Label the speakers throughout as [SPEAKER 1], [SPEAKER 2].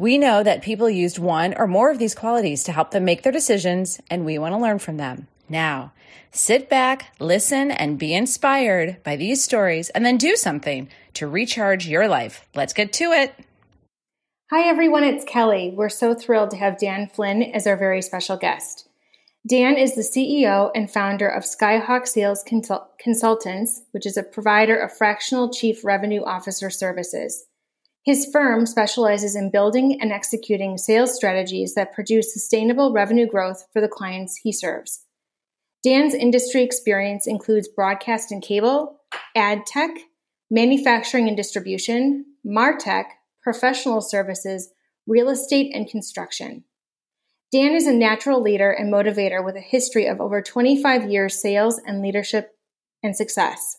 [SPEAKER 1] We know that people used one or more of these qualities to help them make their decisions, and we want to learn from them. Now, sit back, listen, and be inspired by these stories, and then do something to recharge your life. Let's get to it.
[SPEAKER 2] Hi, everyone, it's Kelly. We're so thrilled to have Dan Flynn as our very special guest. Dan is the CEO and founder of Skyhawk Sales Consultants, which is a provider of fractional chief revenue officer services. His firm specializes in building and executing sales strategies that produce sustainable revenue growth for the clients he serves. Dan's industry experience includes broadcast and cable, ad tech, manufacturing and distribution, martech, professional services, real estate, and construction. Dan is a natural leader and motivator with a history of over 25 years sales and leadership and success.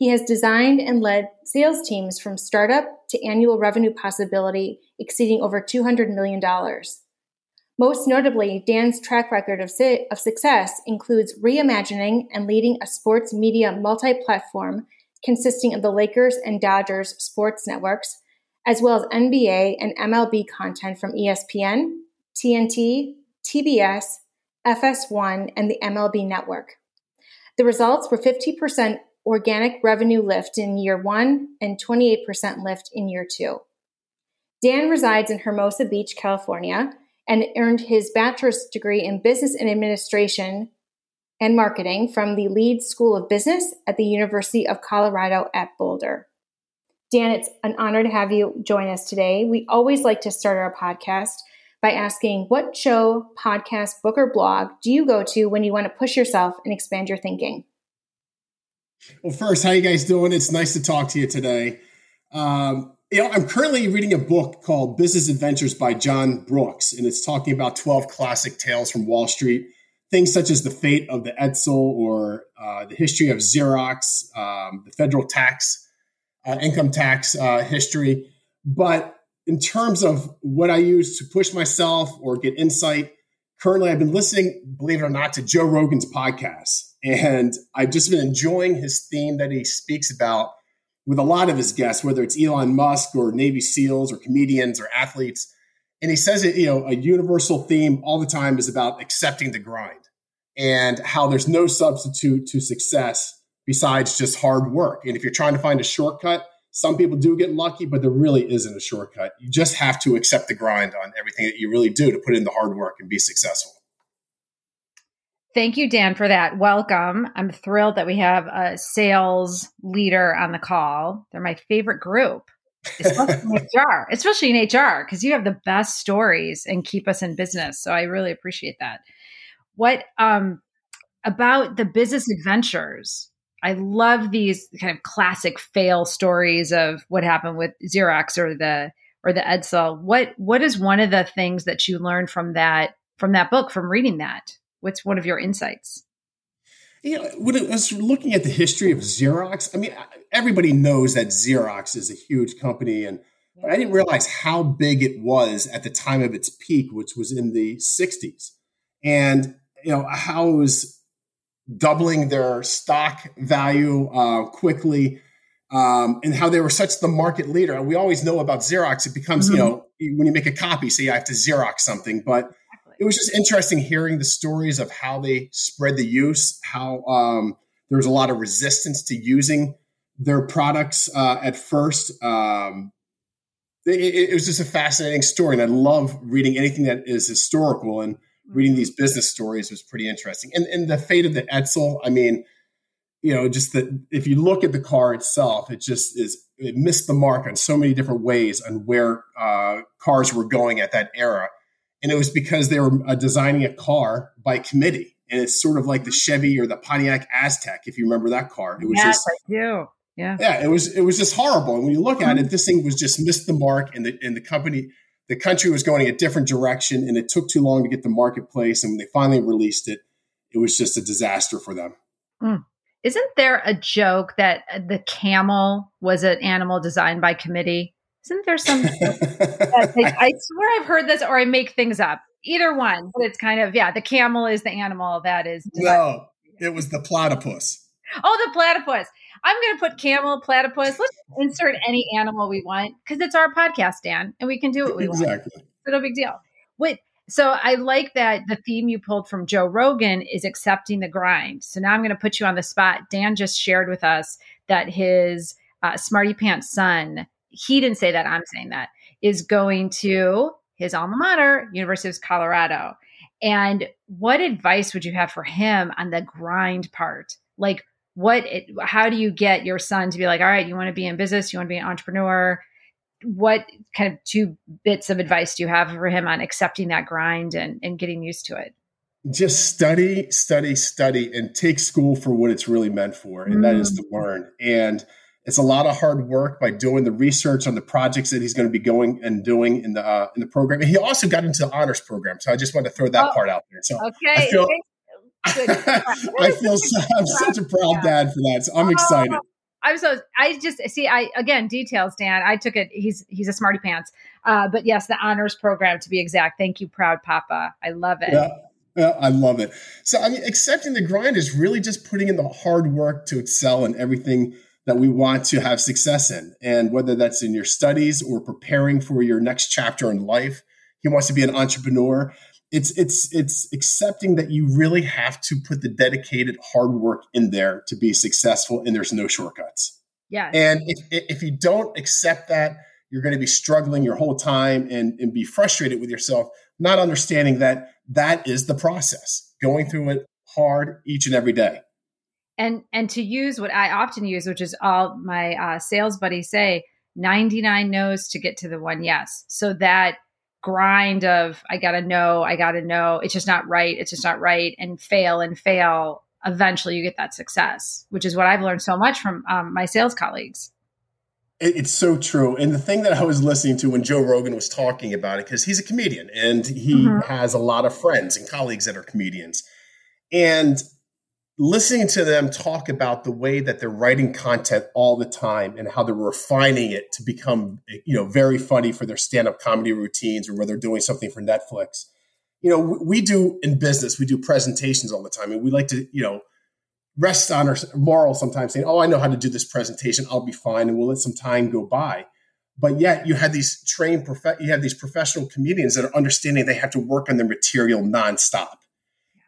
[SPEAKER 2] He has designed and led sales teams from startup to annual revenue possibility exceeding over $200 million. Most notably, Dan's track record of, of success includes reimagining and leading a sports media multi platform consisting of the Lakers and Dodgers sports networks, as well as NBA and MLB content from ESPN, TNT, TBS, FS1, and the MLB network. The results were 50% organic revenue lift in year one and 28% lift in year two. Dan resides in Hermosa Beach, California, and earned his bachelor's degree in business and administration and marketing from the Leeds School of Business at the University of Colorado at Boulder. Dan, it's an honor to have you join us today. We always like to start our podcast by asking what show, podcast, book, or blog do you go to when you want to push yourself and expand your thinking?
[SPEAKER 3] Well, first, how you guys doing? It's nice to talk to you today. Um, you know, I'm currently reading a book called Business Adventures by John Brooks, and it's talking about 12 classic tales from Wall Street, things such as the fate of the Edsel or uh, the history of Xerox, um, the federal tax, uh, income tax uh, history. But in terms of what I use to push myself or get insight, currently I've been listening, believe it or not, to Joe Rogan's podcast. And I've just been enjoying his theme that he speaks about with a lot of his guests, whether it's Elon Musk or Navy SEALs or comedians or athletes. And he says it, you know, a universal theme all the time is about accepting the grind and how there's no substitute to success besides just hard work. And if you're trying to find a shortcut, some people do get lucky, but there really isn't a shortcut. You just have to accept the grind on everything that you really do to put in the hard work and be successful.
[SPEAKER 1] Thank you, Dan, for that. Welcome. I'm thrilled that we have a sales leader on the call. They're my favorite group, especially in HR, especially in HR, because you have the best stories and keep us in business. So I really appreciate that. What um, about the business adventures? I love these kind of classic fail stories of what happened with Xerox or the or the Edsel. What what is one of the things that you learned from that from that book from reading that? What's one of your insights?
[SPEAKER 3] You know, when I was looking at the history of Xerox, I mean, everybody knows that Xerox is a huge company, and but I didn't realize how big it was at the time of its peak, which was in the '60s, and you know how it was doubling their stock value uh, quickly, um, and how they were such the market leader. And we always know about Xerox; it becomes mm-hmm. you know when you make a copy, say I have to Xerox something, but it was just interesting hearing the stories of how they spread the use, how um, there was a lot of resistance to using their products uh, at first. Um, it, it, was just a fascinating story, and I love reading anything that is historical. And reading these business stories was pretty interesting. And, and the fate of the Edsel, I mean, you know, just that if you look at the car itself, it just is it missed the mark on so many different ways on where uh, cars were going at that era, and it was because they were uh, designing a car by committee, and it's sort of like the Chevy or the Pontiac Aztek, if you remember that car. It was
[SPEAKER 1] yes,
[SPEAKER 3] just,
[SPEAKER 1] I do. Yeah,
[SPEAKER 3] yeah, it was it was just horrible. And when you look at it, this thing was just missed the mark, and the and the company, the country was going a different direction, and it took too long to get the marketplace. And when they finally released it, it was just a disaster for them.
[SPEAKER 1] Mm. Isn't there a joke that the camel was an animal designed by committee? Isn't there some? I swear I've heard this, or I make things up. Either one, but it's kind of yeah. The camel is the animal that is.
[SPEAKER 3] No, it was the platypus.
[SPEAKER 1] Oh, the platypus. I'm going to put camel, platypus. Let's insert any animal we want because it's our podcast, Dan, and we can do what we
[SPEAKER 3] exactly. want. Exactly.
[SPEAKER 1] No big deal. Wait, so I like that the theme you pulled from Joe Rogan is accepting the grind. So now I'm going to put you on the spot. Dan just shared with us that his uh, Smarty Pants son, he didn't say that, I'm saying that, is going to his alma mater, University of Colorado. And what advice would you have for him on the grind part? Like, what it, how do you get your son to be like all right you want to be in business you want to be an entrepreneur what kind of two bits of advice do you have for him on accepting that grind and, and getting used to it
[SPEAKER 3] just study study study and take school for what it's really meant for and mm. that is mm. to learn and it's a lot of hard work by doing the research on the projects that he's going to be going and doing in the uh, in the program. And he also got into the honors program, so I just want to throw that oh, part out there. So
[SPEAKER 1] okay, I feel,
[SPEAKER 3] I feel so, I'm such a proud yeah. dad for that. So I'm excited. Oh,
[SPEAKER 1] I'm so I just see I again details Dan I took it he's he's a smarty pants uh, but yes the honors program to be exact thank you proud papa I love it
[SPEAKER 3] yeah, yeah I love it so I mean accepting the grind is really just putting in the hard work to excel in everything that we want to have success in. And whether that's in your studies or preparing for your next chapter in life he wants to be an entrepreneur. It's it's it's accepting that you really have to put the dedicated hard work in there to be successful and there's no shortcuts.
[SPEAKER 1] Yeah
[SPEAKER 3] and if, if you don't accept that you're going to be struggling your whole time and, and be frustrated with yourself not understanding that that is the process going through it hard each and every day
[SPEAKER 1] and and to use what i often use which is all my uh, sales buddies say 99 no's to get to the one yes so that grind of I gotta know, I gotta know, it's just not right, it's just not right, and fail and fail, eventually you get that success, which is what I've learned so much from um, my sales colleagues.
[SPEAKER 3] It's so true. And the thing that I was listening to when Joe Rogan was talking about it, because he's a comedian and he mm-hmm. has a lot of friends and colleagues that are comedians. And listening to them talk about the way that they're writing content all the time and how they're refining it to become you know very funny for their stand-up comedy routines or where they're doing something for netflix. You know we do in business we do presentations all the time and we like to you know rest on our moral sometimes saying oh i know how to do this presentation i'll be fine and we'll let some time go by. But yet you have these trained prof- you have these professional comedians that are understanding they have to work on their material nonstop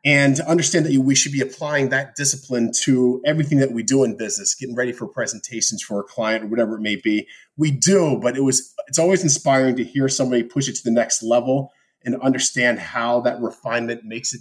[SPEAKER 3] and understand that we should be applying that discipline to everything that we do in business getting ready for presentations for a client or whatever it may be we do but it was it's always inspiring to hear somebody push it to the next level and understand how that refinement makes it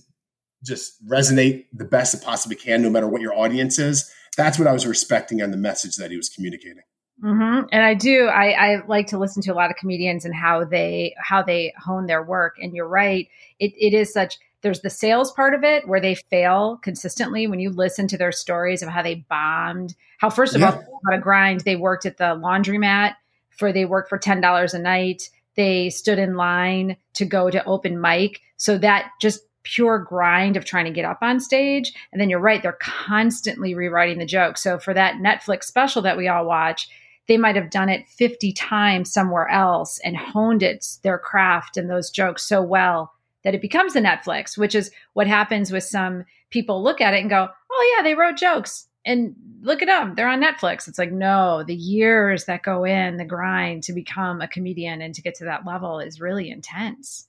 [SPEAKER 3] just resonate the best it possibly can no matter what your audience is that's what i was respecting on the message that he was communicating
[SPEAKER 1] Mm-hmm. And I do. I, I, like to listen to a lot of comedians and how they how they hone their work. And you're right. It, it is such there's the sales part of it where they fail consistently when you listen to their stories of how they bombed, how first of yeah. all, how to grind, they worked at the laundromat for they worked for $10 a night. They stood in line to go to open mic. So that just pure grind of trying to get up on stage. And then you're right, they're constantly rewriting the joke. So for that Netflix special that we all watch, they might have done it 50 times somewhere else and honed it, their craft and those jokes so well that it becomes a Netflix, which is what happens with some people look at it and go, oh, yeah, they wrote jokes and look at them. They're on Netflix. It's like, no, the years that go in, the grind to become a comedian and to get to that level is really intense.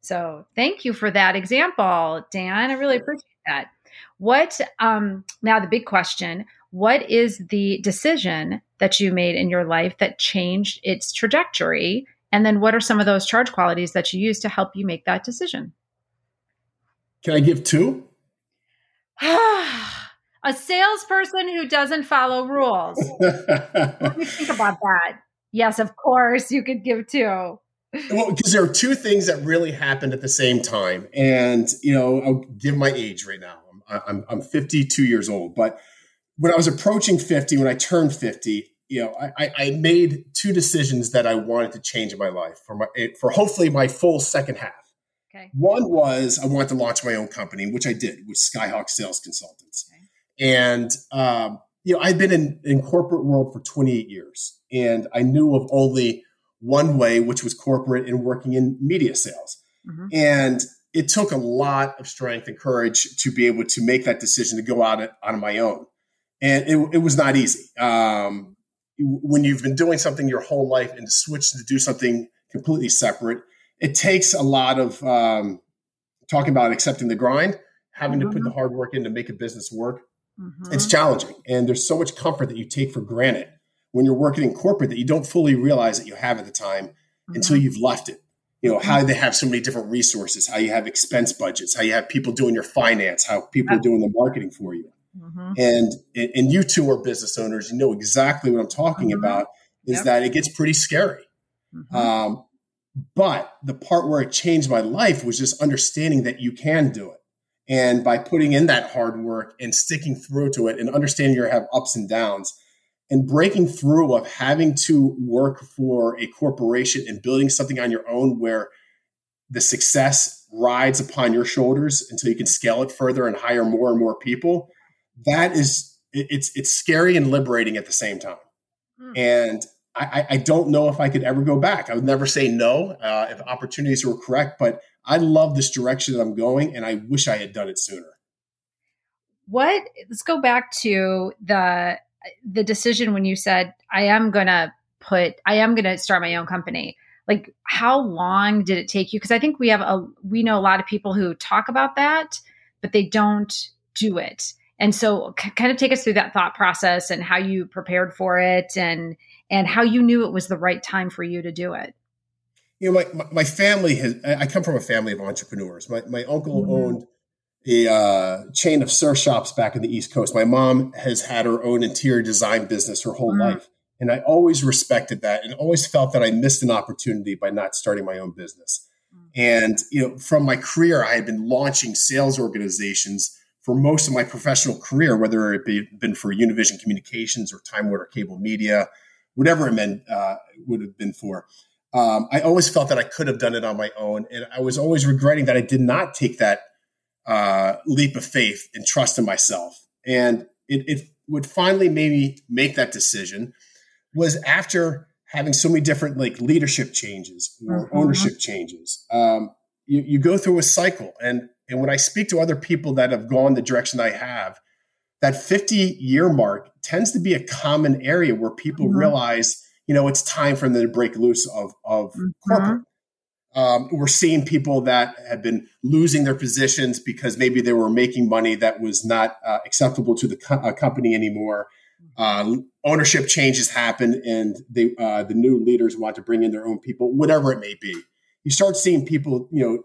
[SPEAKER 1] So thank you for that example, Dan. I really appreciate that. What, um, now the big question what is the decision that you made in your life that changed its trajectory and then what are some of those charge qualities that you use to help you make that decision?
[SPEAKER 3] Can I give two?
[SPEAKER 1] a salesperson who doesn't follow rules. what do you think about that? Yes, of course, you could give two.
[SPEAKER 3] Well, because there are two things that really happened at the same time, and you know, I'll give my age right now. I'm I'm, I'm 52 years old, but when I was approaching 50, when I turned 50, you know, I, I made two decisions that I wanted to change in my life for my for hopefully my full second half. Okay. One was I wanted to launch my own company, which I did with Skyhawk Sales Consultants. Okay. And um, you know, I've been in, in corporate world for 28 years, and I knew of only one way, which was corporate and working in media sales. Mm-hmm. And it took a lot of strength and courage to be able to make that decision to go out on my own. And it, it was not easy. Um, when you've been doing something your whole life and to switch to do something completely separate, it takes a lot of um, talking about accepting the grind, having mm-hmm. to put the mm-hmm. hard work in to make a business work. Mm-hmm. It's challenging. And there's so much comfort that you take for granted when you're working in corporate that you don't fully realize that you have at the time mm-hmm. until you've left it. You know, how mm-hmm. they have so many different resources, how you have expense budgets, how you have people doing your finance, how people are doing the marketing for you. Mm-hmm. And and you two are business owners. You know exactly what I'm talking mm-hmm. about. Is yep. that it gets pretty scary. Mm-hmm. Um, but the part where it changed my life was just understanding that you can do it. And by putting in that hard work and sticking through to it and understanding you have ups and downs and breaking through of having to work for a corporation and building something on your own where the success rides upon your shoulders until you can scale it further and hire more and more people. That is, it's, it's scary and liberating at the same time. Mm. And I, I, don't know if I could ever go back. I would never say no uh, if opportunities were correct, but I love this direction that I'm going, and I wish I had done it sooner.
[SPEAKER 1] What? Let's go back to the the decision when you said I am gonna put I am gonna start my own company. Like, how long did it take you? Because I think we have a we know a lot of people who talk about that, but they don't do it. And so, c- kind of take us through that thought process and how you prepared for it, and and how you knew it was the right time for you to do it.
[SPEAKER 3] You know, my, my family has, I come from a family of entrepreneurs. My, my uncle mm-hmm. owned a uh, chain of surf shops back in the East Coast. My mom has had her own interior design business her whole mm-hmm. life. And I always respected that and always felt that I missed an opportunity by not starting my own business. Mm-hmm. And, you know, from my career, I had been launching sales organizations for most of my professional career, whether it be been for Univision Communications or Time Warner Cable Media, whatever it meant uh, would have been for. Um, I always felt that I could have done it on my own, and I was always regretting that I did not take that uh, leap of faith and trust in myself. And it, it would finally maybe make that decision was after having so many different like leadership changes or mm-hmm. ownership changes. Um, you, you go through a cycle, and and when I speak to other people that have gone the direction I have, that 50 year mark tends to be a common area where people mm-hmm. realize, you know, it's time for them to break loose of, of mm-hmm. corporate. Um, we're seeing people that have been losing their positions because maybe they were making money that was not uh, acceptable to the co- uh, company anymore. Uh, ownership changes happen, and they, uh, the new leaders want to bring in their own people, whatever it may be. You start seeing people, you know,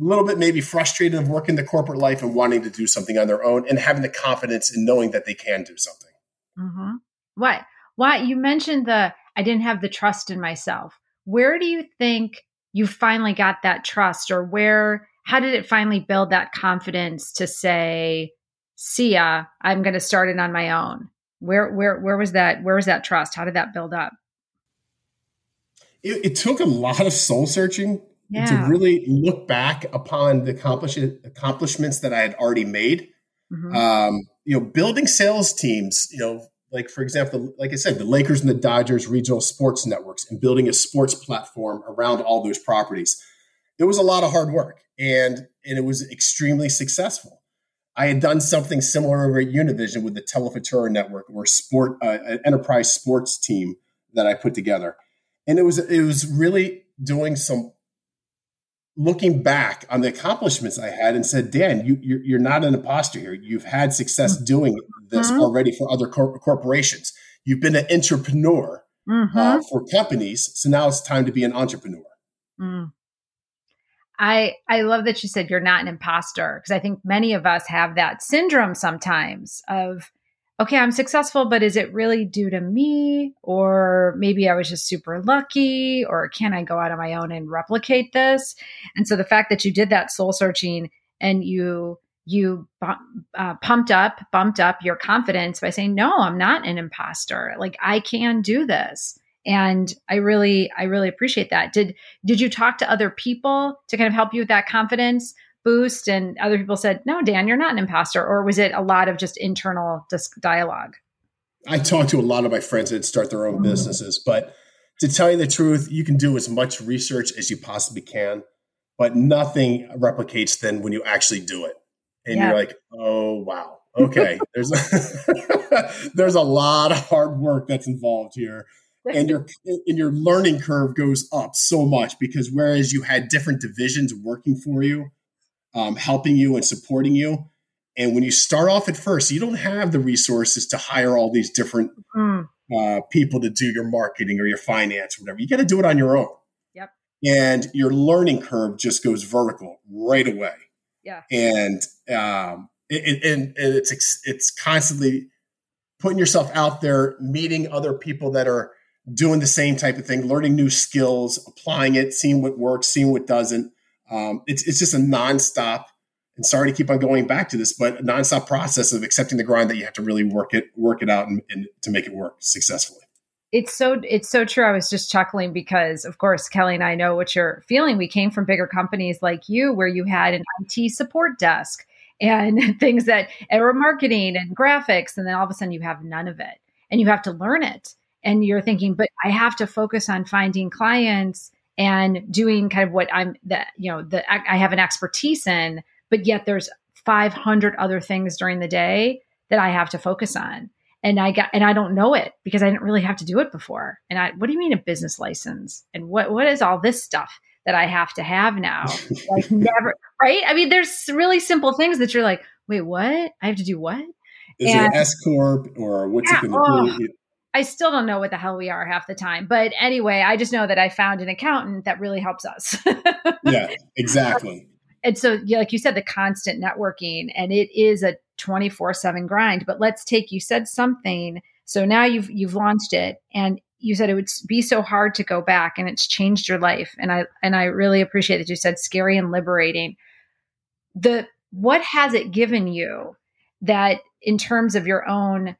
[SPEAKER 3] a little bit maybe frustrated of working the corporate life and wanting to do something on their own and having the confidence in knowing that they can do something.
[SPEAKER 1] Mm-hmm. What? Why? You mentioned the I didn't have the trust in myself. Where do you think you finally got that trust, or where? How did it finally build that confidence to say, "See ya, I'm going to start it on my own"? Where, where, where was that? Where was that trust? How did that build up?
[SPEAKER 3] It, it took a lot of soul searching yeah. to really look back upon the accomplish- accomplishments that I had already made. Mm-hmm. Um, you know, building sales teams, you know, like for example, like I said, the Lakers and the Dodgers regional sports networks and building a sports platform around all those properties. It was a lot of hard work and and it was extremely successful. I had done something similar over at Univision with the Telefutura network or sport uh, an enterprise sports team that I put together. And it was it was really doing some looking back on the accomplishments I had and said, Dan, you, you're, you're not an imposter here. You've had success mm-hmm. doing this mm-hmm. already for other cor- corporations. You've been an entrepreneur uh, mm-hmm. uh, for companies. So now it's time to be an entrepreneur.
[SPEAKER 1] Mm. I I love that you said you're not an imposter because I think many of us have that syndrome sometimes of okay, I'm successful, but is it really due to me? Or maybe I was just super lucky or can I go out on my own and replicate this? And so the fact that you did that soul searching and you you uh, pumped up bumped up your confidence by saying no i'm not an imposter. Like i can do this. And i really i really appreciate that. Did did you talk to other people to kind of help you with that confidence boost and other people said no dan you're not an imposter. Or was it a lot of just internal dialogue?
[SPEAKER 3] I talked to a lot of my friends that start their own mm-hmm. businesses but to tell you the truth you can do as much research as you possibly can but nothing replicates than when you actually do it. And yeah. you're like oh wow. Okay there's a, there's a lot of hard work that's involved here. And your and your learning curve goes up so much because whereas you had different divisions working for you um, helping you and supporting you. And when you start off at first you don't have the resources to hire all these different mm. uh, people to do your marketing or your finance or whatever. You got to do it on your own.
[SPEAKER 1] Yep.
[SPEAKER 3] And your learning curve just goes vertical right away.
[SPEAKER 1] Yeah.
[SPEAKER 3] And um, it, it, and it's it's constantly putting yourself out there meeting other people that are doing the same type of thing, learning new skills, applying it, seeing what works, seeing what doesn't. Um, it's it's just a nonstop. And sorry to keep on going back to this, but a nonstop process of accepting the grind that you have to really work it work it out and, and to make it work successfully.
[SPEAKER 1] It's so it's so true. I was just chuckling because, of course, Kelly and I know what you're feeling. We came from bigger companies like you, where you had an IT support desk and things that were marketing and graphics, and then all of a sudden you have none of it, and you have to learn it and you're thinking, but I have to focus on finding clients and doing kind of what I'm that you know that I have an expertise in, but yet there's 500 other things during the day that I have to focus on. And I got, and I don't know it because I didn't really have to do it before. And I, what do you mean a business license? And what, what is all this stuff that I have to have now? like never, right? I mean, there's really simple things that you're like, wait, what? I have to do what?
[SPEAKER 3] Is and, it S corp or what's yeah, it going to
[SPEAKER 1] oh, be? I still don't know what the hell we are half the time. But anyway, I just know that I found an accountant that really helps us.
[SPEAKER 3] yeah, exactly.
[SPEAKER 1] And so, yeah, like you said, the constant networking, and it is a 24 7 grind. But let's take, you said something. So now you've you've launched it and you said it would be so hard to go back and it's changed your life. And I and I really appreciate that you said scary and liberating. The what has it given you that in terms of your own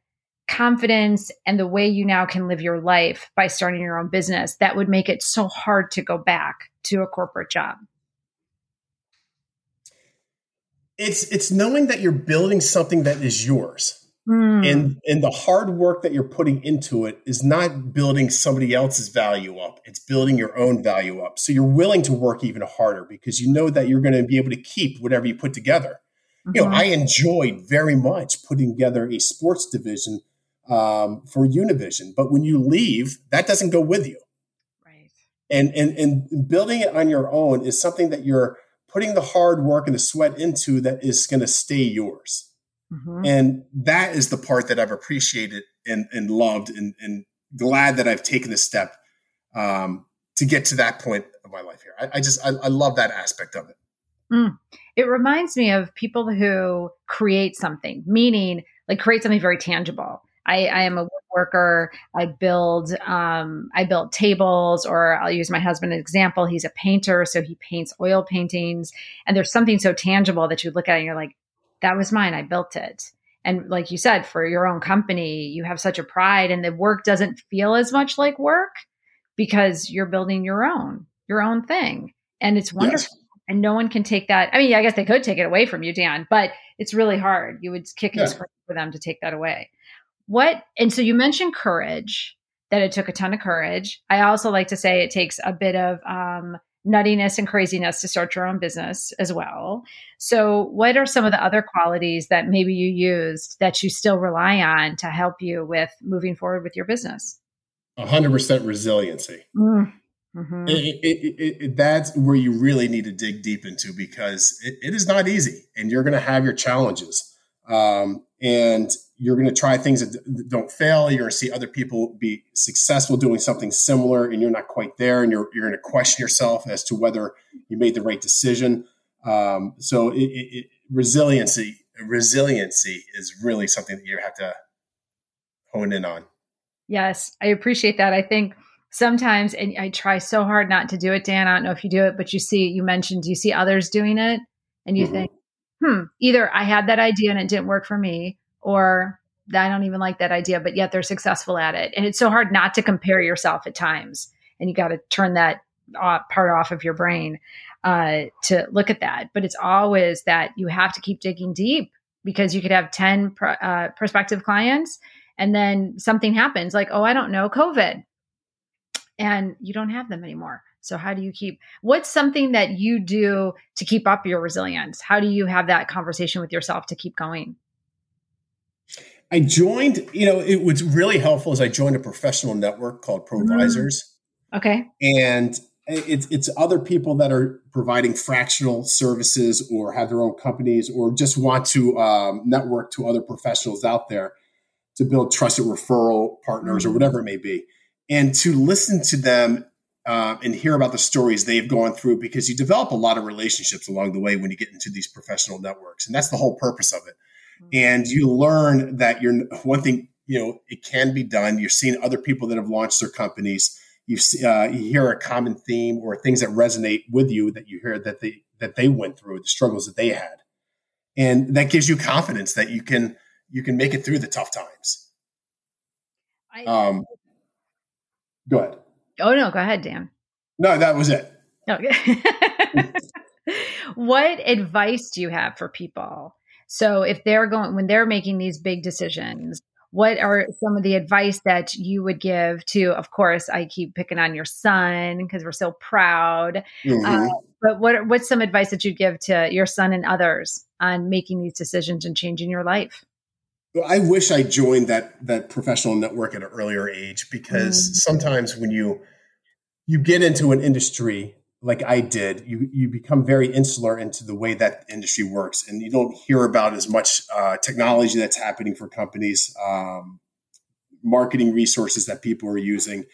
[SPEAKER 1] confidence and the way you now can live your life by starting your own business that would make it so hard to go back to a corporate job?
[SPEAKER 3] It's it's knowing that you're building something that is yours. Mm. And and the hard work that you're putting into it is not building somebody else's value up. It's building your own value up. So you're willing to work even harder because you know that you're going to be able to keep whatever you put together. Mm-hmm. You know, mm-hmm. I enjoyed very much putting together a sports division um, for Univision. But when you leave, that doesn't go with you.
[SPEAKER 1] Right.
[SPEAKER 3] And, and, and building it on your own is something that you're putting the hard work and the sweat into that is going to stay yours. Mm-hmm. And that is the part that I've appreciated and, and loved and, and glad that I've taken the step um, to get to that point of my life here. I, I just, I, I, love that aspect of it.
[SPEAKER 1] Mm. It reminds me of people who create something, meaning like create something very tangible. I, I am a woodworker. I build um, I build tables, or I'll use my husband as an example. He's a painter, so he paints oil paintings. And there's something so tangible that you look at and you're like, that was mine. I built it. And like you said, for your own company, you have such a pride, and the work doesn't feel as much like work because you're building your own your own thing, and it's wonderful. Yes. And no one can take that. I mean, I guess they could take it away from you, Dan, but it's really hard. You would kick yeah. and scream for them to take that away what and so you mentioned courage that it took a ton of courage i also like to say it takes a bit of um, nuttiness and craziness to start your own business as well so what are some of the other qualities that maybe you used that you still rely on to help you with moving forward with your business
[SPEAKER 3] 100% resiliency mm. Mm-hmm. It, it, it, that's where you really need to dig deep into because it is not easy and you're going to have your challenges um, and you're going to try things that don't fail. You're going to see other people be successful doing something similar, and you're not quite there, and you're you're going to question yourself as to whether you made the right decision. Um, so, it, it, resiliency resiliency is really something that you have to hone in on.
[SPEAKER 1] Yes, I appreciate that. I think sometimes, and I try so hard not to do it, Dan. I don't know if you do it, but you see, you mentioned you see others doing it, and you mm-hmm. think, hmm, either I had that idea and it didn't work for me, or I don't even like that idea, but yet they're successful at it. And it's so hard not to compare yourself at times. And you got to turn that part off of your brain uh, to look at that. But it's always that you have to keep digging deep because you could have 10 pro, uh, prospective clients and then something happens like, oh, I don't know, COVID. And you don't have them anymore. So how do you keep what's something that you do to keep up your resilience? How do you have that conversation with yourself to keep going?
[SPEAKER 3] I joined, you know, it was really helpful as I joined a professional network called Provisors.
[SPEAKER 1] Mm. Okay.
[SPEAKER 3] And it's it's other people that are providing fractional services or have their own companies or just want to um, network to other professionals out there to build trusted referral partners or mm. whatever it may be and to listen to them uh, and hear about the stories they've gone through because you develop a lot of relationships along the way when you get into these professional networks and that's the whole purpose of it mm-hmm. And you learn that you're one thing you know it can be done you're seeing other people that have launched their companies you uh, you hear a common theme or things that resonate with you that you hear that they that they went through the struggles that they had and that gives you confidence that you can you can make it through the tough times I, um go ahead
[SPEAKER 1] Oh no, go ahead, Dan.
[SPEAKER 3] No, that was it.
[SPEAKER 1] Okay. what advice do you have for people? So if they're going when they're making these big decisions, what are some of the advice that you would give to of course i keep picking on your son because we're so proud mm-hmm. uh, but what what's some advice that you'd give to your son and others on making these decisions and changing your life
[SPEAKER 3] I wish I joined that that professional network at an earlier age because mm. sometimes when you you get into an industry like I did, you you become very insular into the way that industry works, and you don't hear about as much uh, technology that's happening for companies, um, marketing resources that people are using.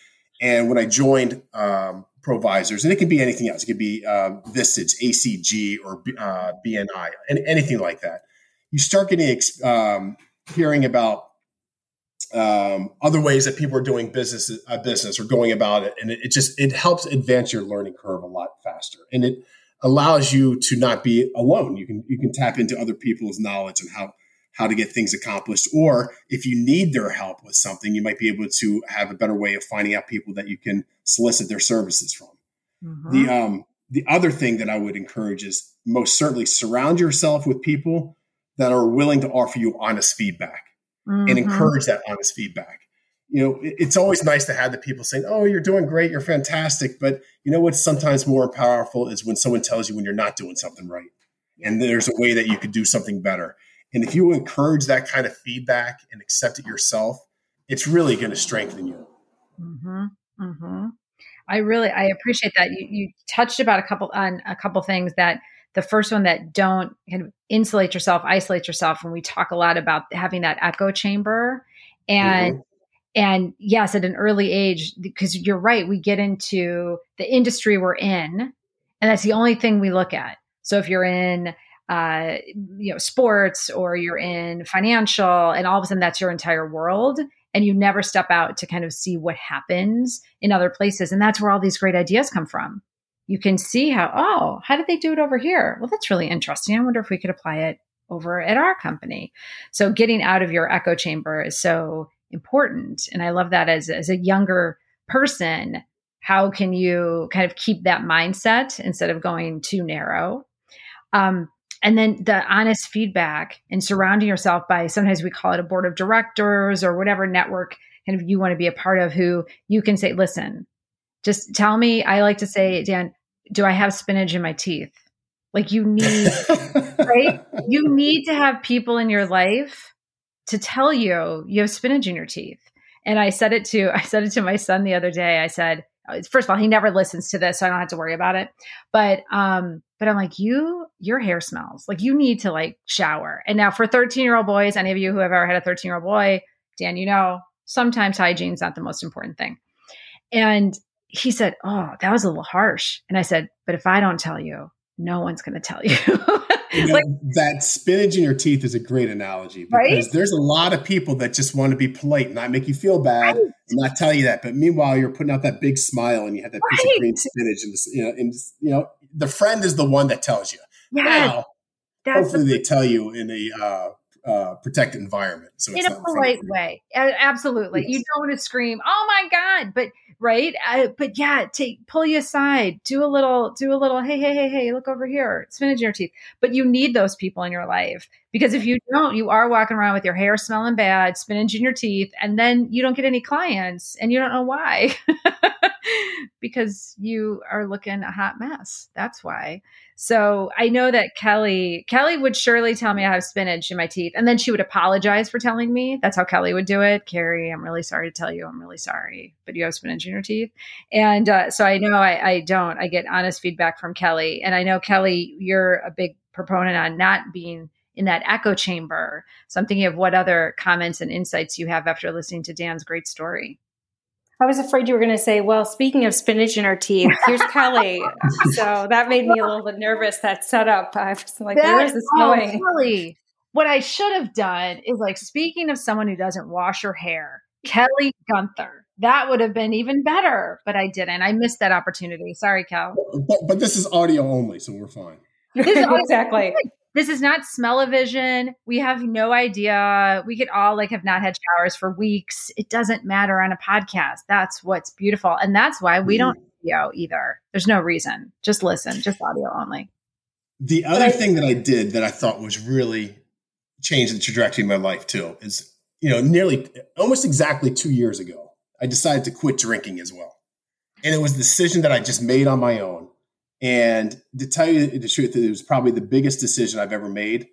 [SPEAKER 3] And when I joined um, Provisors, and it can be anything else, it could be uh, Vistage, ACG, or uh, BNI, and anything like that. You start getting um, hearing about um, other ways that people are doing business uh, business or going about it, and it, it, just it helps advance your learning curve a lot faster, and it allows you to not be alone. You can you can tap into other people's knowledge and how how to get things accomplished, or if you need their help with something, you might be able to have a better way of finding out people that you can solicit their services from. Mm-hmm. The um the other thing that I would encourage is most certainly surround yourself with people that are willing to offer you honest feedback mm-hmm. and encourage that honest feedback. You know, it's always nice to have the people saying, "Oh, you're doing great, you're fantastic," but you know what's sometimes more powerful is when someone tells you when you're not doing something right, and there's a way that you could do something better. And if you encourage that kind of feedback and accept it yourself, it's really going to strengthen you.
[SPEAKER 1] Mm-hmm. Mm-hmm. I really I appreciate that you you touched about a couple on a couple things that the first one that don't kind of insulate yourself, isolate yourself. And we talk a lot about having that echo chamber and mm-hmm. and yes, at an early age, because you're right, we get into the industry we're in, and that's the only thing we look at. So if you're in uh, you know sports or you're in financial, and all of a sudden that's your entire world, and you never step out to kind of see what happens in other places, and that's where all these great ideas come from you can see how, oh, how did they do it over here? Well, that's really interesting. I wonder if we could apply it over at our company. So getting out of your echo chamber is so important. And I love that as, as a younger person, how can you kind of keep that mindset instead of going too narrow? Um, and then the honest feedback and surrounding yourself by sometimes we call it a board of directors or whatever network kind of you want to be a part of who you can say, listen, just tell me. I like to say, Dan, do I have spinach in my teeth? Like you need, right? You need to have people in your life to tell you you have spinach in your teeth. And I said it to, I said it to my son the other day. I said, first of all, he never listens to this, so I don't have to worry about it. But um, but I'm like, you, your hair smells like you need to like shower. And now for 13 year old boys, any of you who have ever had a 13 year old boy, Dan, you know, sometimes hygiene is not the most important thing. And he said, Oh, that was a little harsh. And I said, But if I don't tell you, no one's going to tell you.
[SPEAKER 3] you know, like, that spinach in your teeth is a great analogy because right? there's a lot of people that just want to be polite and not make you feel bad right. and not tell you that. But meanwhile, you're putting out that big smile and you have that right. piece of green spinach and you know, and you know, the friend is the one that tells you. Yes. Now, hopefully the- they tell you in a uh, uh, protected environment.
[SPEAKER 1] So in a polite way. Absolutely. Yes. You don't want to scream, "Oh my god!" But right, uh, but yeah, take pull you aside, do a little, do a little. Hey, hey, hey, hey! Look over here, spinach in your teeth. But you need those people in your life because if you don't, you are walking around with your hair smelling bad, spinach in your teeth, and then you don't get any clients, and you don't know why. because you are looking a hot mess. That's why. So I know that Kelly, Kelly would surely tell me I have spinach in my teeth, and then she would apologize for telling me. That's how Kelly would do it. Carrie, I'm really sorry to tell you, I'm really sorry, but you have spinach in your teeth. And uh, so I know I, I don't. I get honest feedback from Kelly, and I know Kelly, you're a big proponent on not being in that echo chamber. So I'm thinking of what other comments and insights you have after listening to Dan's great story.
[SPEAKER 2] I was afraid you were going to say, well, speaking of spinach in our teeth, here's Kelly. So that made me a little bit nervous, that setup. I was like, that, where is this oh, going?
[SPEAKER 1] Kelly. What I should have done is like, speaking of someone who doesn't wash her hair, Kelly Gunther. That would have been even better, but I didn't. I missed that opportunity. Sorry, Kel.
[SPEAKER 3] But, but this is audio only, so we're fine.
[SPEAKER 2] exactly
[SPEAKER 1] this is not smell-o-vision. We have no idea. We could all like have not had showers for weeks. It doesn't matter on a podcast. That's what's beautiful. And that's why we don't mm-hmm. video either. There's no reason. Just listen, just audio only.
[SPEAKER 3] The other thing that I did that I thought was really changed the trajectory of my life too is, you know, nearly almost exactly two years ago, I decided to quit drinking as well. And it was a decision that I just made on my own and to tell you the truth, it was probably the biggest decision I've ever made.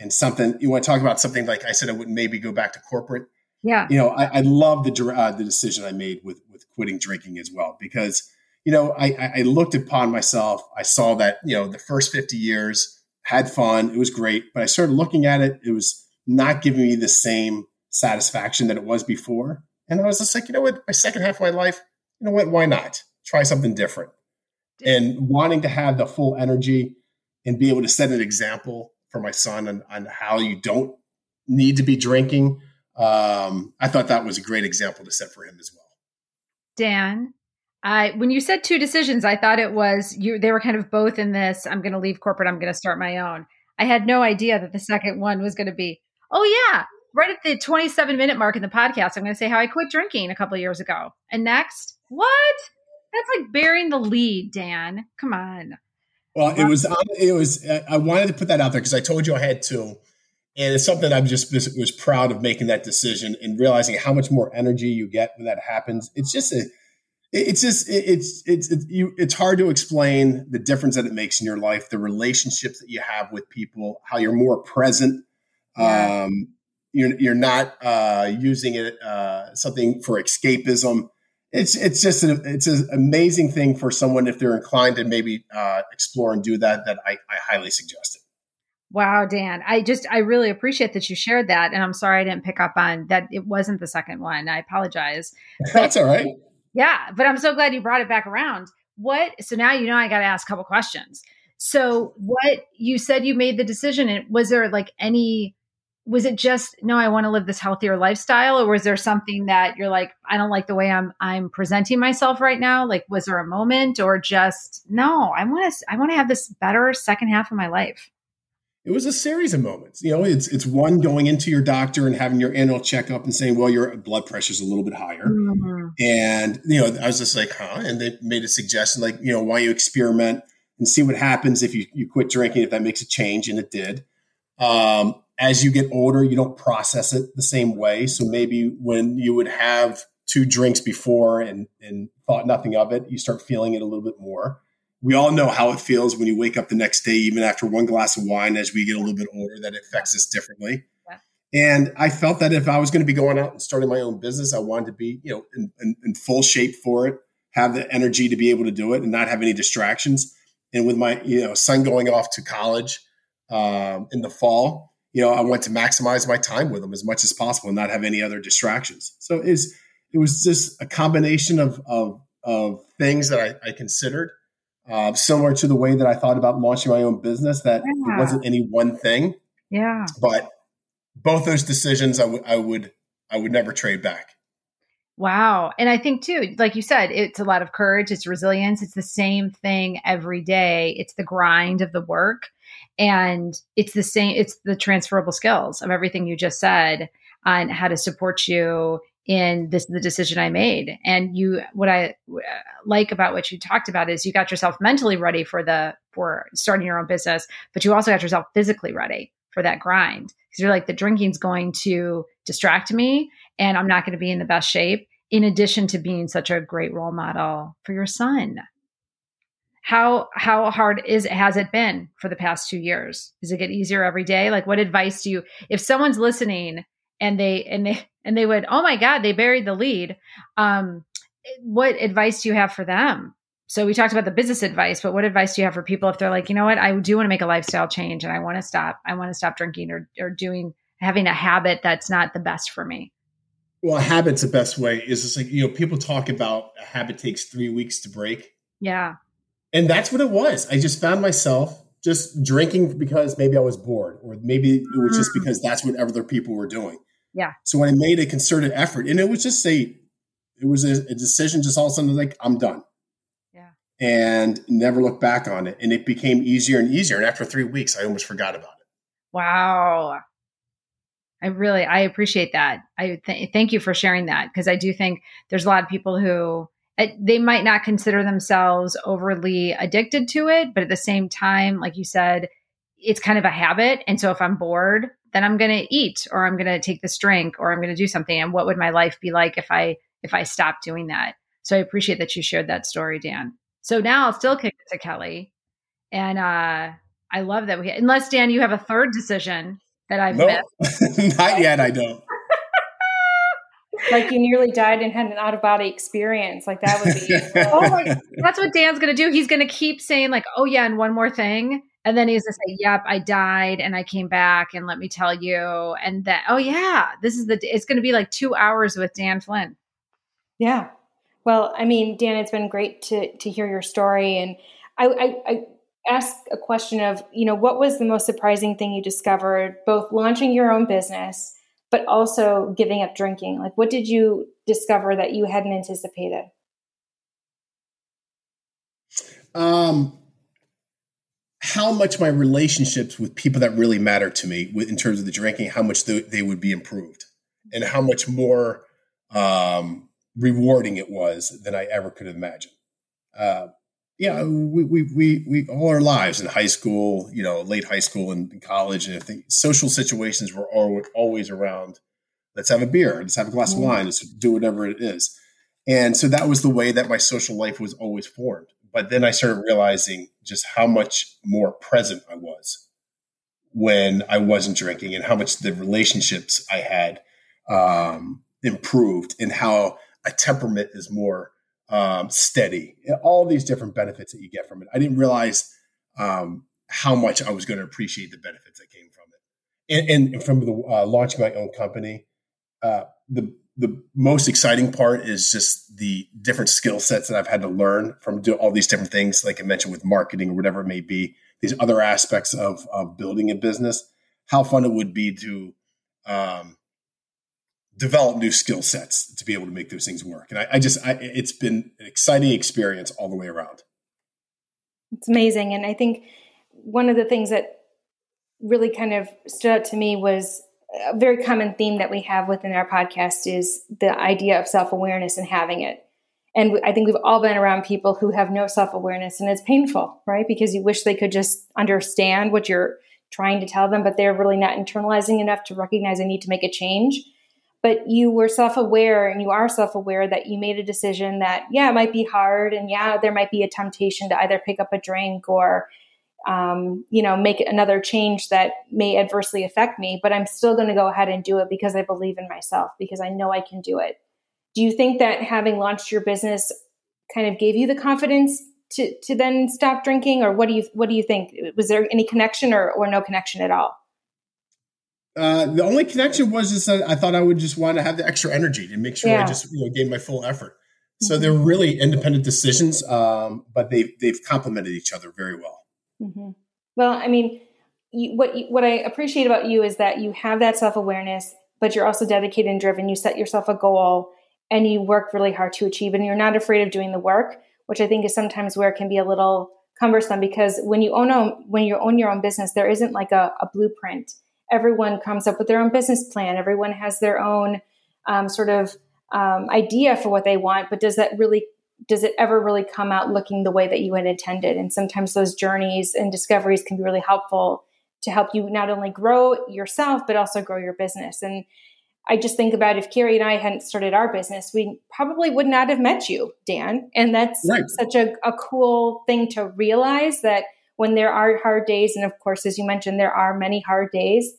[SPEAKER 3] And something you want to talk about something like I said, I would maybe go back to corporate.
[SPEAKER 1] Yeah.
[SPEAKER 3] You know, I, I love the uh, the decision I made with with quitting drinking as well because you know I, I looked upon myself. I saw that you know the first fifty years had fun. It was great, but I started looking at it. It was not giving me the same satisfaction that it was before. And I was just like, you know what? My second half of my life, you know what? Why not try something different? And wanting to have the full energy and be able to set an example for my son on, on how you don't need to be drinking. Um, I thought that was a great example to set for him as well.
[SPEAKER 1] Dan, I when you said two decisions, I thought it was you. They were kind of both in this. I'm going to leave corporate. I'm going to start my own. I had no idea that the second one was going to be. Oh yeah, right at the 27 minute mark in the podcast, I'm going to say how I quit drinking a couple years ago. And next, what? That's like bearing the lead, Dan. Come on.
[SPEAKER 3] Well, it was it was I wanted to put that out there because I told you I had to, and it's something I'm just was proud of making that decision and realizing how much more energy you get when that happens. It's just a it's just it's it's it's you it's hard to explain the difference that it makes in your life the relationships that you have with people how you're more present yeah. um you're you're not uh using it uh something for escapism it's it's just an it's an amazing thing for someone if they're inclined to maybe uh, explore and do that. That I, I highly suggest it.
[SPEAKER 1] Wow, Dan, I just I really appreciate that you shared that, and I'm sorry I didn't pick up on that. It wasn't the second one. I apologize.
[SPEAKER 3] That's all right.
[SPEAKER 1] Yeah, but I'm so glad you brought it back around. What? So now you know I got to ask a couple questions. So what you said you made the decision, and was there like any was it just no i want to live this healthier lifestyle or was there something that you're like i don't like the way i'm i'm presenting myself right now like was there a moment or just no i want to i want to have this better second half of my life
[SPEAKER 3] it was a series of moments you know it's it's one going into your doctor and having your annual checkup and saying well your blood pressure's a little bit higher. Mm-hmm. and you know i was just like huh? And they made a suggestion like you know why you experiment and see what happens if you, you quit drinking if that makes a change and it did. Um, as you get older, you don't process it the same way. So maybe when you would have two drinks before and, and thought nothing of it, you start feeling it a little bit more. We all know how it feels when you wake up the next day, even after one glass of wine, as we get a little bit older, that it affects us differently. Yeah. And I felt that if I was going to be going out and starting my own business, I wanted to be, you know, in, in, in full shape for it, have the energy to be able to do it and not have any distractions. and with my you know son going off to college um, in the fall, you know, I want to maximize my time with them as much as possible and not have any other distractions. So is it was just a combination of of, of things that I, I considered, uh, similar to the way that I thought about launching my own business. That yeah. it wasn't any one thing.
[SPEAKER 1] Yeah.
[SPEAKER 3] But both those decisions, I, w- I would I would never trade back.
[SPEAKER 1] Wow. And I think too, like you said, it's a lot of courage, it's resilience, it's the same thing every day. It's the grind of the work and it's the same it's the transferable skills of everything you just said on how to support you in this the decision I made. And you what I uh, like about what you talked about is you got yourself mentally ready for the for starting your own business, but you also got yourself physically ready for that grind because you're like the drinking's going to distract me and I'm not going to be in the best shape in addition to being such a great role model for your son how how hard is has it been for the past two years? Does it get easier every day? Like what advice do you if someone's listening and they and they and they would oh my god they buried the lead um what advice do you have for them? So we talked about the business advice but what advice do you have for people if they're like you know what? I do want to make a lifestyle change and i want to stop i want to stop drinking or, or doing having a habit that's not the best for me
[SPEAKER 3] well a habit's the best way is just like you know people talk about a habit takes three weeks to break.
[SPEAKER 1] Yeah
[SPEAKER 3] and that's what it was. I just found myself just drinking because maybe I was bored, or maybe it was just mm. because that's what other people were doing.
[SPEAKER 1] Yeah.
[SPEAKER 3] So when I made a concerted effort, and it was just a, it was a, a decision. Just all of a sudden, like I'm done.
[SPEAKER 1] Yeah.
[SPEAKER 3] And never look back on it, and it became easier and easier. And after three weeks, I almost forgot about it.
[SPEAKER 1] Wow. I really I appreciate that. I th- thank you for sharing that because I do think there's a lot of people who they might not consider themselves overly addicted to it, but at the same time, like you said, it's kind of a habit. And so if I'm bored, then I'm going to eat or I'm going to take this drink or I'm going to do something. And what would my life be like if I if I stopped doing that? So I appreciate that you shared that story, Dan. So now I'll still kick it to Kelly. And uh I love that we unless Dan, you have a third decision that I've nope.
[SPEAKER 3] missed. Not yet, I don't
[SPEAKER 2] like you nearly died and had an out of body experience. Like that would be.
[SPEAKER 1] oh my, that's what Dan's going to do. He's going to keep saying like, "Oh yeah," and one more thing, and then he's going to say, "Yep, I died and I came back, and let me tell you." And that, oh yeah, this is the. It's going to be like two hours with Dan Flynn.
[SPEAKER 2] Yeah. Well, I mean, Dan, it's been great to to hear your story, and I, I, I ask a question of, you know, what was the most surprising thing you discovered, both launching your own business but also giving up drinking? Like, what did you discover that you hadn't anticipated?
[SPEAKER 3] Um, how much my relationships with people that really matter to me, in terms of the drinking, how much they, would be improved, and how much more um, rewarding it was than I ever could have imagined. Uh, yeah, we, we, we, we, all our lives in high school, you know, late high school and college, and if the social situations were always around, let's have a beer, let's have a glass of wine, let's do whatever it is. And so that was the way that my social life was always formed. But then I started realizing just how much more present I was when I wasn't drinking and how much the relationships I had um, improved and how a temperament is more um, steady, all these different benefits that you get from it. I didn't realize um, how much I was going to appreciate the benefits that came from it. And, and from the uh, launching my own company, uh, the the most exciting part is just the different skill sets that I've had to learn from do all these different things, like I mentioned with marketing or whatever it may be. These other aspects of of building a business. How fun it would be to um, develop new skill sets to be able to make those things work. And I, I just, I, it's been an exciting experience all the way around.
[SPEAKER 2] It's amazing. And I think one of the things that really kind of stood out to me was a very common theme that we have within our podcast is the idea of self awareness and having it. And I think we've all been around people who have no self awareness, and it's painful, right? Because you wish they could just understand what you're trying to tell them, but they're really not internalizing enough to recognize they need to make a change but you were self-aware and you are self-aware that you made a decision that yeah it might be hard and yeah there might be a temptation to either pick up a drink or um, you know make another change that may adversely affect me but i'm still going to go ahead and do it because i believe in myself because i know i can do it do you think that having launched your business kind of gave you the confidence to to then stop drinking, or what do you what do you think? Was there any connection or or no connection at all?
[SPEAKER 3] Uh, the only connection was just that I thought I would just want to have the extra energy to make sure yeah. I just you know gave my full effort. So mm-hmm. they're really independent decisions, um, but they they've complemented each other very well.
[SPEAKER 2] Mm-hmm. Well, I mean, you, what you, what I appreciate about you is that you have that self awareness, but you're also dedicated and driven. You set yourself a goal, and you work really hard to achieve, and you're not afraid of doing the work, which I think is sometimes where it can be a little cumbersome because when you own a, when you own your own business, there isn't like a, a blueprint. Everyone comes up with their own business plan. Everyone has their own um, sort of um, idea for what they want, but does that really does it ever really come out looking the way that you had intended? And sometimes those journeys and discoveries can be really helpful to help you not only grow yourself but also grow your business. And I just think about if Carrie and I hadn't started our business, we probably would not have met you, Dan. And that's right. such a, a cool thing to realize that when there are hard days, and of course, as you mentioned, there are many hard days,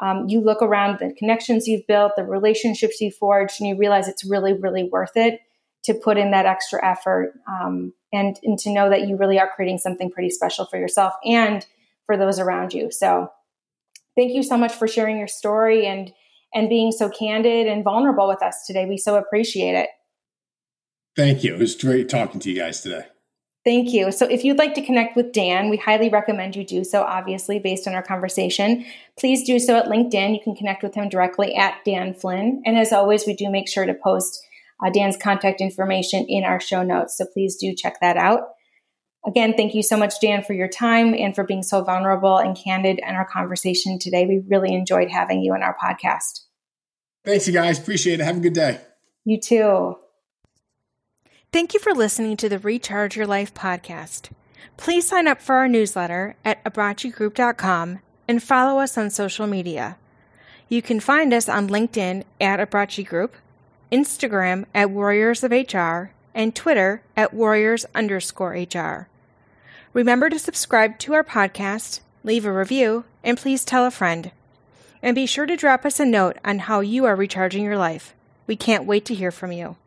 [SPEAKER 2] um, you look around the connections you've built, the relationships you've forged, and you realize it's really, really worth it to put in that extra effort um, and, and to know that you really are creating something pretty special for yourself and for those around you. So, thank you so much for sharing your story and and being so candid and vulnerable with us today. We so appreciate it.
[SPEAKER 3] Thank you. It was great talking to you guys today.
[SPEAKER 2] Thank you. So, if you'd like to connect with Dan, we highly recommend you do so, obviously, based on our conversation. Please do so at LinkedIn. You can connect with him directly at Dan Flynn. And as always, we do make sure to post uh, Dan's contact information in our show notes. So, please do check that out. Again, thank you so much, Dan, for your time and for being so vulnerable and candid in our conversation today. We really enjoyed having you on our podcast.
[SPEAKER 3] Thanks, you guys. Appreciate it. Have a good day.
[SPEAKER 2] You too.
[SPEAKER 1] Thank you for listening to the Recharge Your Life podcast. Please sign up for our newsletter at abbraccigroup.com and follow us on social media. You can find us on LinkedIn at Abbracci Group, Instagram at Warriors of HR, and Twitter at Warriors underscore HR. Remember to subscribe to our podcast, leave a review, and please tell a friend. And be sure to drop us a note on how you are recharging your life. We can't wait to hear from you.